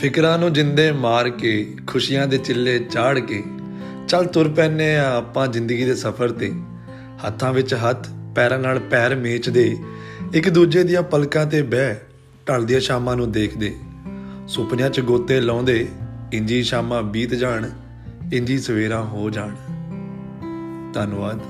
ਫਿਕਰਾਂ ਨੂੰ ਜਿੰਦੇ ਮਾਰ ਕੇ, ਖੁਸ਼ੀਆਂ ਦੇ ਚਿੱਲੇ ਚਾੜ ਕੇ, ਚੱਲ ਤੁਰ ਪੈਨੇ ਆ ਆਪਾਂ ਜ਼ਿੰਦਗੀ ਦੇ ਸਫ਼ਰ ਤੇ। ਹੱਥਾਂ ਵਿੱਚ ਹੱਥ, ਪੈਰਾਂ ਨਾਲ ਪੈਰ ਮੇਚਦੇ ਇੱਕ ਦੂਜੇ ਦੀਆਂ ਪਲਕਾਂ ਤੇ ਬਹਿ, ਢਲਦੀਆਂ ਸ਼ਾਮਾਂ ਨੂੰ ਦੇਖਦੇ। ਸੁਪਨਿਆਂ 'ਚ ਗੋਤੇ ਲਾਉਂਦੇ ਇੰਜੀ ਸ਼ਾਮਾਂ ਬੀਤ ਜਾਣ ਇੰਜੀ ਸਵੇਰਾਂ ਹੋ ਜਾਣ। ਧੰਨਵਾਦ।